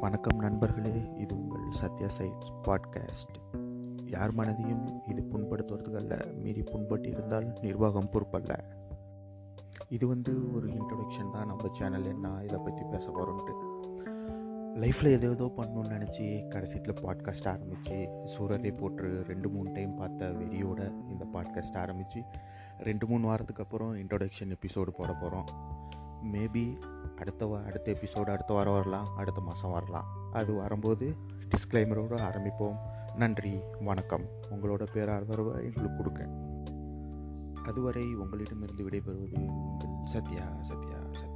வணக்கம் நண்பர்களே இது உங்கள் சத்யா சைட் பாட்காஸ்ட். யார் மனதையும் இது புண்படுத்துவதுக்கல்ல மீறி புண்பட்டு இருந்தால் நிர்வாகம் பொறுப்பல்ல. இது வந்து ஒரு இன்ட்ரொடக்ஷன் தான் நம்ம சேனல் என்ன இதை பற்றி பேச போகிறோன்ட்டு லைஃப்பில் எதோ ஏதோ பண்ணணும்னு நினச்சி கடைசியில் பாட்காஸ்ட் ஆரம்பித்து சூரரை போட்டு ரெண்டு மூணு டைம் பார்த்த வெறியோட இந்த பாட்காஸ்ட் ஆரம்பித்து ரெண்டு மூணு வாரத்துக்கு அப்புறம் இன்ட்ரொடக்ஷன் எபிசோடு போட போகிறோம் மேபி அடுத்த அடுத்த எபிசோடு அடுத்த வாரம் வரலாம் அடுத்த மாதம் வரலாம். அது வரும்போது டிஸ்க்ளைமரோடு ஆரம்பிப்போம். நன்றி வணக்கம். உங்களோட பேராதரவை எங்களுக்கு கொடுக்க அதுவரை உங்களிடமிருந்து விடைபெறுவது சத்யா சத்யா சத்யா.